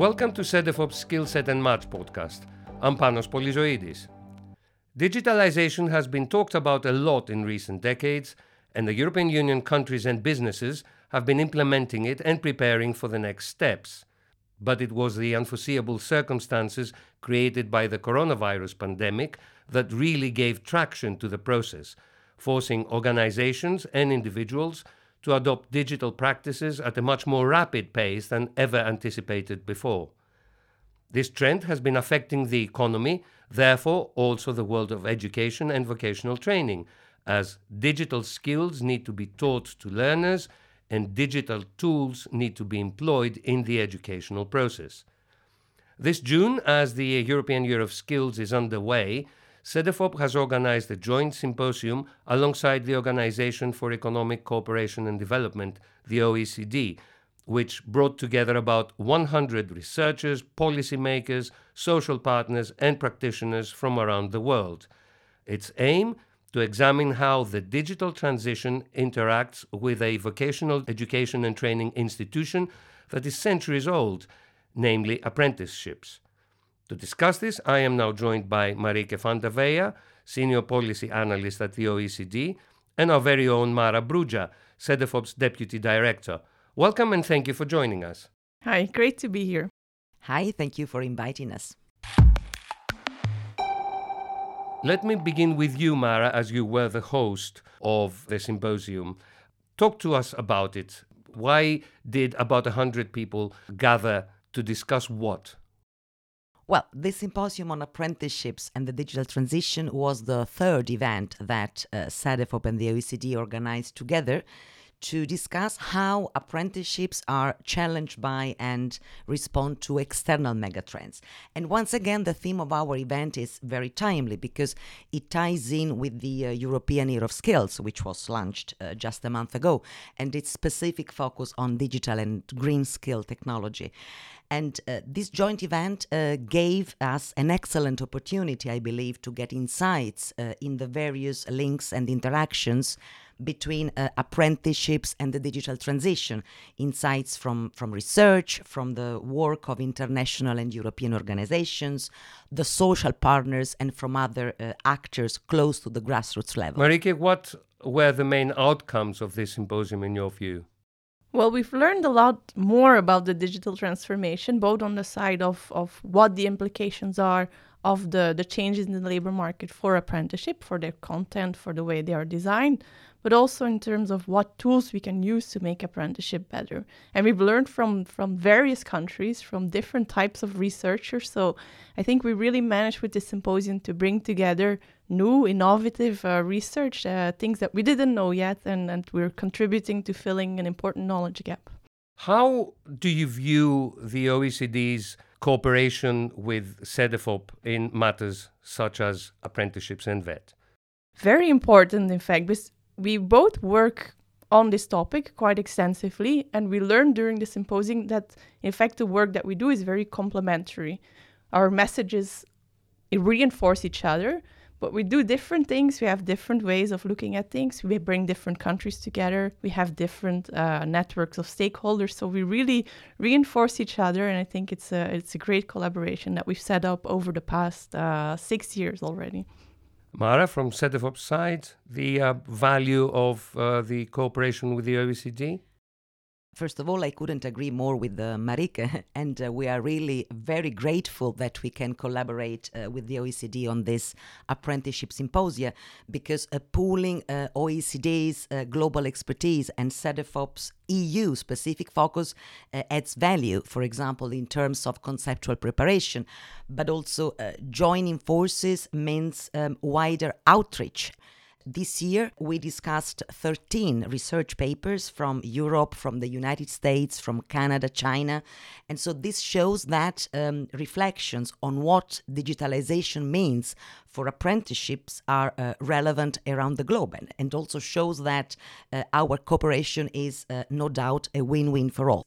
Welcome to CEDEFOP's Skillset and Match podcast. I'm Panos Polyzoidis. Digitalization has been talked about a lot in recent decades, and the European Union countries and businesses have been implementing it and preparing for the next steps. But it was the unforeseeable circumstances created by the coronavirus pandemic that really gave traction to the process, forcing organizations and individuals to adopt digital practices at a much more rapid pace than ever anticipated before. This trend has been affecting the economy, therefore, also the world of education and vocational training, as digital skills need to be taught to learners and digital tools need to be employed in the educational process. This June, as the European Year of Skills is underway, CEDEFOP has organized a joint symposium alongside the Organization for Economic Cooperation and Development, the OECD, which brought together about 100 researchers, policymakers, social partners, and practitioners from around the world. Its aim to examine how the digital transition interacts with a vocational education and training institution that is centuries old, namely apprenticeships. To discuss this, I am now joined by Marieke Vandeweyer, Senior Policy Analyst at the OECD, and our very own Mara Brugia, CEDEFOP's Deputy Director. Welcome and thank you for joining us. Hi, great to be here. Hi, thank you for inviting us. Let me begin with you, Mara, as you were the host of the symposium. Talk to us about it. Why did about 100 people gather to discuss what? Well, the Symposium on Apprenticeships and the Digital Transition was the third event that uh, CEDEFOP and the OECD organized together to discuss how apprenticeships are challenged by and respond to external megatrends. And once again, the theme of our event is very timely because it ties in with the uh, European Year of Skills, which was launched uh, just a month ago, and its specific focus on digital and green skill technology. And uh, this joint event uh, gave us an excellent opportunity, I believe, to get insights uh, in the various links and interactions between uh, apprenticeships and the digital transition. Insights from, from research, from the work of international and European organizations, the social partners, and from other uh, actors close to the grassroots level. Marieke, what were the main outcomes of this symposium in your view? Well, we've learned a lot more about the digital transformation, both on the side of, of what the implications are of the, the changes in the labor market for apprenticeship, for their content, for the way they are designed, but also in terms of what tools we can use to make apprenticeship better. And we've learned from from various countries, from different types of researchers. So I think we really managed with this symposium to bring together new, innovative uh, research, uh, things that we didn't know yet, and, and we're contributing to filling an important knowledge gap. How do you view the OECD's cooperation with CEDEFOP in matters such as apprenticeships and VET? Very important, in fact, because we both work on this topic quite extensively, and we learned during the symposium that, in fact, the work that we do is very complementary. Our messages reinforce each other, but we do different things. We have different ways of looking at things. We bring different countries together. We have different uh, networks of stakeholders. So we really reinforce each other, and I think it's a it's a great collaboration that we've set up over the past uh, six years already. Mara, from CEDEFOP's side, the uh, value of uh, the cooperation with the OECD? First of all, I couldn't agree more with uh, Marieke, and uh, we are really very grateful that we can collaborate uh, with the OECD on this apprenticeship symposia because uh, pooling uh, OECD's uh, global expertise and CEDEFOP's EU specific focus adds value, for example, in terms of conceptual preparation, but also joining forces means um, wider outreach this year, we discussed 13 research papers from Europe, from the United States, from Canada, China. And so this shows that um, reflections on what digitalization means for apprenticeships are uh, relevant around the globe and, and also shows that uh, our cooperation is uh, no doubt a win win for all.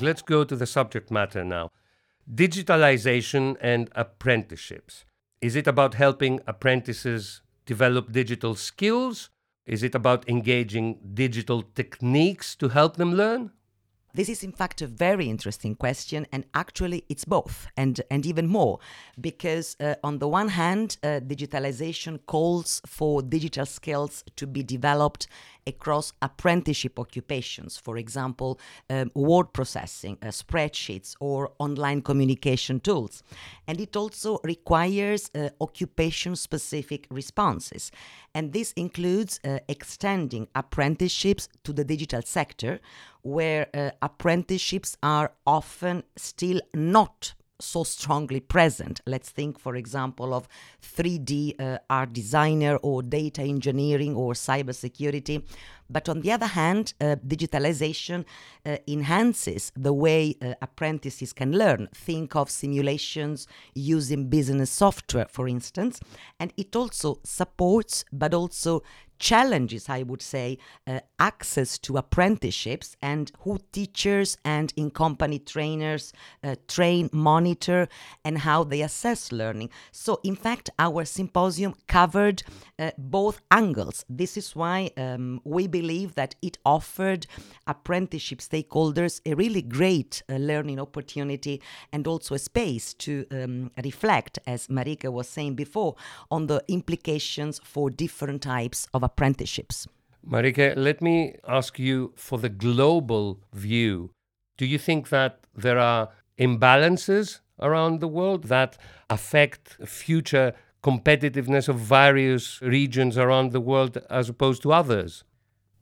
Let's go to the subject matter now digitalization and apprenticeships. Is it about helping apprentices develop digital skills? Is it about engaging digital techniques to help them learn? This is, in fact, a very interesting question, and actually, it's both, and and even more, because uh, on the one hand, uh, digitalization calls for digital skills to be developed across apprenticeship occupations, for example, um, word processing, uh, spreadsheets, or online communication tools. And it also requires uh, occupation specific responses. And this includes uh, extending apprenticeships to the digital sector, where uh, apprenticeships are often still not so strongly present. Let's think, for example, of 3D uh, art designer or data engineering or cybersecurity. But on the other hand, uh, digitalization uh, enhances the way uh, apprentices can learn. Think of simulations using business software, for instance, and it also supports but also challenges, I would say, uh, access to apprenticeships and who teachers and in company trainers uh, train, monitor, and how they assess learning. So, in fact, our symposium covered uh, both angles. This is why um, we believe that it offered apprenticeship stakeholders a really great uh, learning opportunity and also a space to um, reflect, as Marieke was saying before, on the implications for different types of apprenticeships. Marieke, let me ask you for the global view. Do you think that there are imbalances around the world that affect future competitiveness of various regions around the world as opposed to others?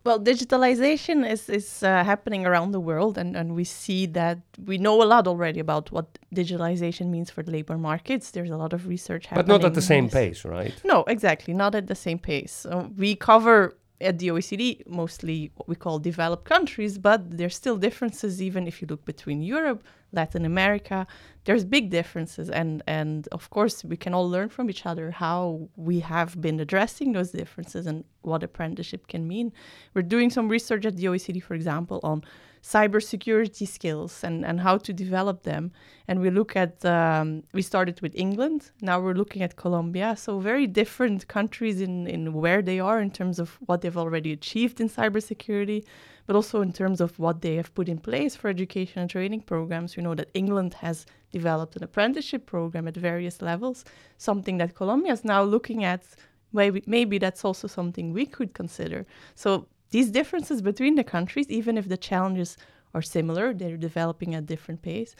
Well, digitalization is, is uh, happening around the world, and, and we see that we know a lot already about what digitalization means for the labor markets. There's a lot of research happening. But not at the same pace, right? No, exactly. Not at the same pace. we cover at the OECD mostly what we call developed countries, but there's still differences even if you look between Europe, Latin America. There's big differences, and and of course we can all learn from each other how we have been addressing those differences and what apprenticeship can mean. We're doing some research at the OECD, for example, on cybersecurity skills and, and how to develop them. And we look at, um, we started with England, now we're looking at Colombia. So, very different countries in, in where they are in terms of what they've already achieved in cybersecurity, but also in terms of what they have put in place for education and training programs. We know that England has developed an apprenticeship program at various levels, something that Colombia is now looking at. Maybe, maybe that's also something we could consider. So these differences between the countries, even if the challenges are similar, they're developing at different pace,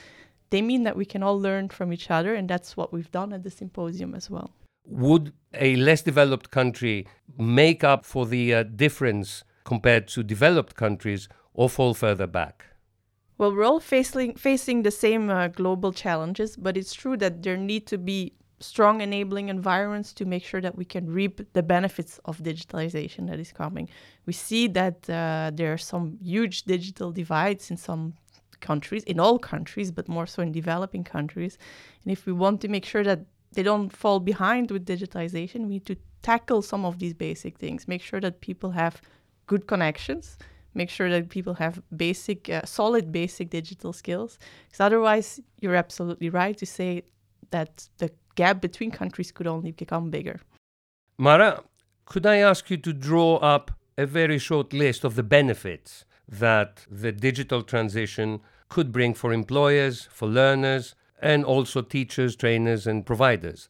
they mean that we can all learn from each other, and that's what we've done at the symposium as well. Would a less developed country make up for the uh, difference compared to developed countries or fall further back? Well, we're all facing facing the same uh, global challenges, but it's true that there need to be strong enabling environments to make sure that we can reap the benefits of digitalization that is coming. We see that uh, there are some huge digital divides in some countries, in all countries, but more so in developing countries. And if we want to make sure that they don't fall behind with digitalization, we need to tackle some of these basic things, make sure that people have good connections make sure that people have basic uh, solid basic digital skills because otherwise you're absolutely right to say that the gap between countries could only become bigger. Mara, could I ask you to draw up a very short list of the benefits that the digital transition could bring for employers, for learners, and also teachers, trainers, and providers?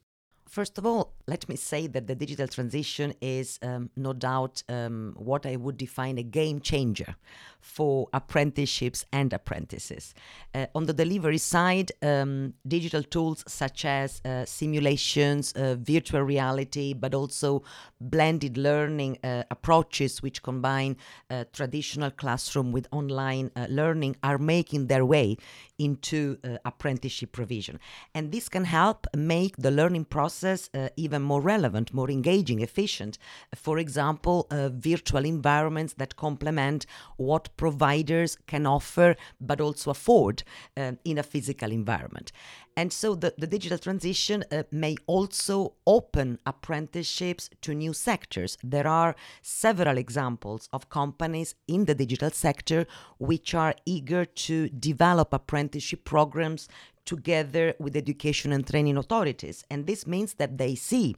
First of all, let me say that the digital transition is um, no doubt um, what I would define a game changer for apprenticeships and apprentices. Uh, on the delivery side, um, digital tools such as uh, simulations, uh, virtual reality, but also blended learning uh, approaches which combine uh, traditional classroom with online uh, learning are making their way into apprenticeship provision. And this can help make the learning process even more relevant, more engaging, efficient. For example, virtual environments that complement what providers can offer but also afford uh, in a physical environment. And so the, the digital transition uh, may also open apprenticeships to new sectors. There are several examples of companies in the digital sector which are eager to develop apprenticeship programs together with education and training authorities. And this means that they see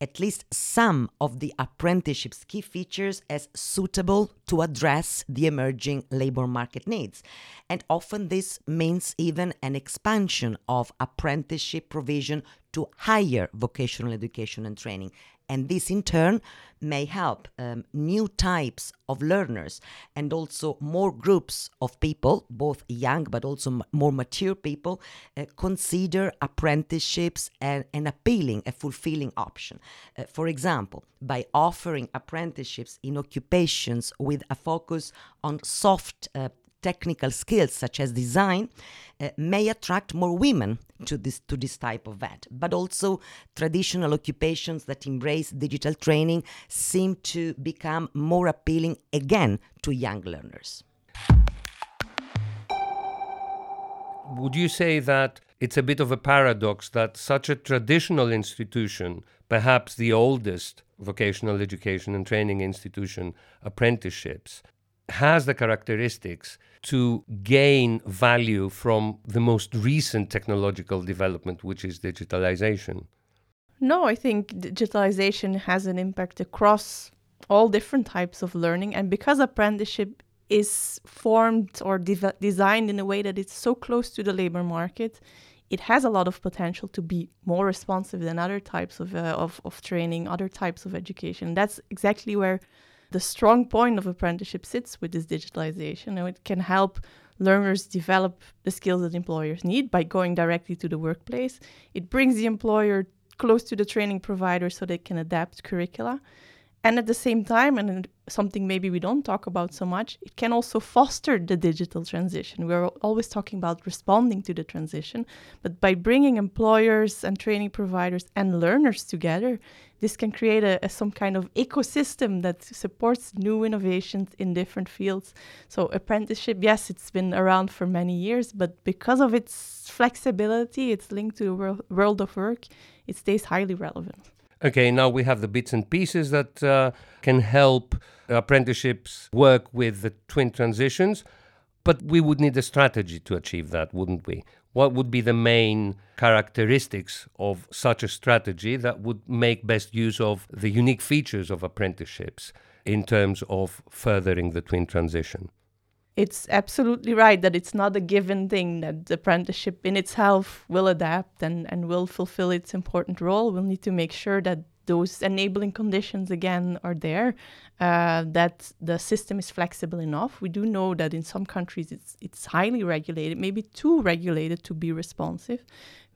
at least some of the apprenticeship's key features as suitable to address the emerging labor market needs. And often this means even an expansion of apprenticeship provision to higher vocational education and training. And this in turn may help um, new types of learners and also more groups of people, both young but also more mature people, uh, consider apprenticeships an, an appealing, a fulfilling option. Uh, for example, by offering apprenticeships in occupations with a focus on soft uh, technical skills such as design uh, may attract more women to this to this type of VET. But also traditional occupations that embrace digital training seem to become more appealing again to young learners. Would you say that it's a bit of a paradox that such a traditional institution perhaps the oldest vocational education and training institution apprenticeships has the characteristics to gain value from the most recent technological development, which is digitalization? No, I think digitalization has an impact across all different types of learning. And because apprenticeship is formed or de- designed in a way that it's so close to the labor market, it has a lot of potential to be more responsive than other types of, uh, of, of training, other types of education. That's exactly where the strong point of apprenticeship sits with this digitalization and it can help learners develop the skills that employers need by going directly to the workplace. It brings the employer close to the training provider so they can adapt curricula. And at the same time, and something maybe we don't talk about so much, it can also foster the digital transition. We're always talking about responding to the transition, but by bringing employers and training providers and learners together, this can create a, a, some kind of ecosystem that supports new innovations in different fields. So apprenticeship, yes, it's been around for many years, but because of its flexibility, it's linked to the world, world of work, it stays highly relevant. Okay, now we have the bits and pieces that uh, can help apprenticeships work with the twin transitions, but we would need a strategy to achieve that, wouldn't we? What would be the main characteristics of such a strategy that would make best use of the unique features of apprenticeships in terms of furthering the twin transition? it's absolutely right that it's not a given thing that the apprenticeship in itself will adapt and, and will fulfill its important role. We'll need to make sure that those enabling conditions again are there, uh, that the system is flexible enough. We do know that in some countries it's it's highly regulated, maybe too regulated to be responsive.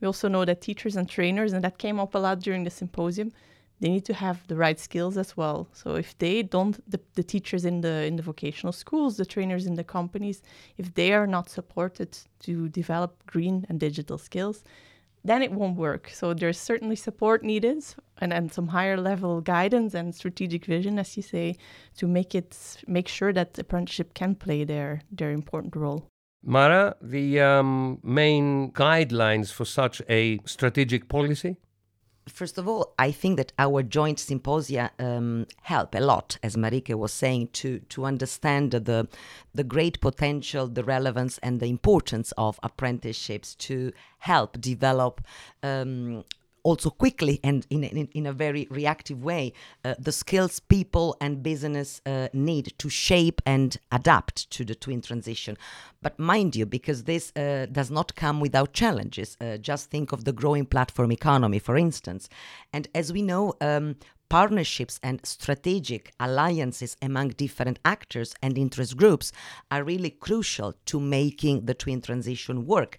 We also know that teachers and trainers, and that came up a lot during the symposium, they need to have the right skills as well. So if they don't, the, the teachers in the in the vocational schools, the trainers in the companies, if they are not supported to develop green and digital skills, then it won't work. So there's certainly support needed and, and some higher level guidance and strategic vision, as you say, to make it make sure that the apprenticeship can play their their important role. Mara, the um, main guidelines for such a strategic policy? First of all, I think that our joint symposia um, help a lot, as Marieke was saying, to to understand the the great potential, the relevance, and the importance of apprenticeships to help develop um, also quickly and in, in, in a very reactive way uh, the skills people and business uh, need to shape and adapt to the twin transition. But mind you, because this uh, does not come without challenges, uh, just think of the growing platform economy, for instance. And as we know, um, partnerships and strategic alliances among different actors and interest groups are really crucial to making the twin transition work.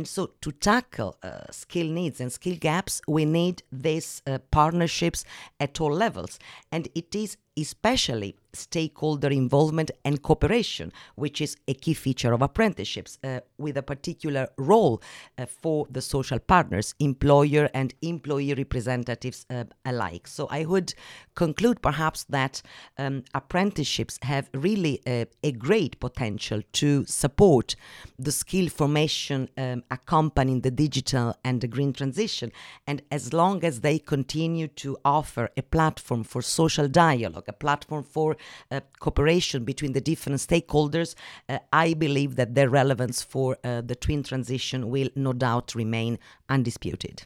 And so, to tackle uh, skill needs and skill gaps, we need these uh, partnerships at all levels. And it is especially stakeholder involvement and cooperation, which is a key feature of apprenticeships, uh, with a particular role uh, for the social partners, employer and employee representatives uh, alike. So I would conclude perhaps that um, apprenticeships have really a, a, great potential to support the skill formation um, accompanying the digital and the green transition. And as long as they continue to offer a platform for social dialogue, a platform for uh, cooperation between the different stakeholders, uh, I believe that their relevance for uh, the twin transition will no doubt remain undisputed.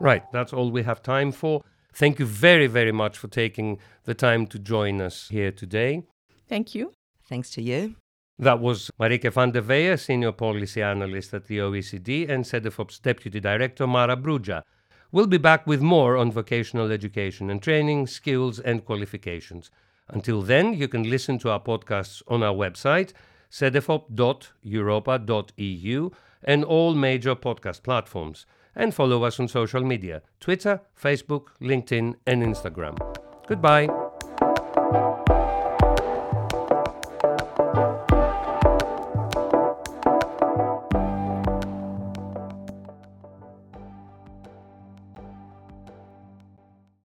Right, that's all we have time for. Thank you very, very much for taking the time to join us here today. Thank you. Thanks to you. That was Marieke Vandeweyer, Senior Policy Analyst at the OECD, and CEDEFOP's Deputy Director, Mara Brugia. We'll be back with more on vocational education and training, skills, and qualifications. Until then, you can listen to our podcasts on our website, cedefop.europa.eu, and all major podcast platforms. And follow us on social media Twitter, Facebook, LinkedIn, and Instagram. Goodbye.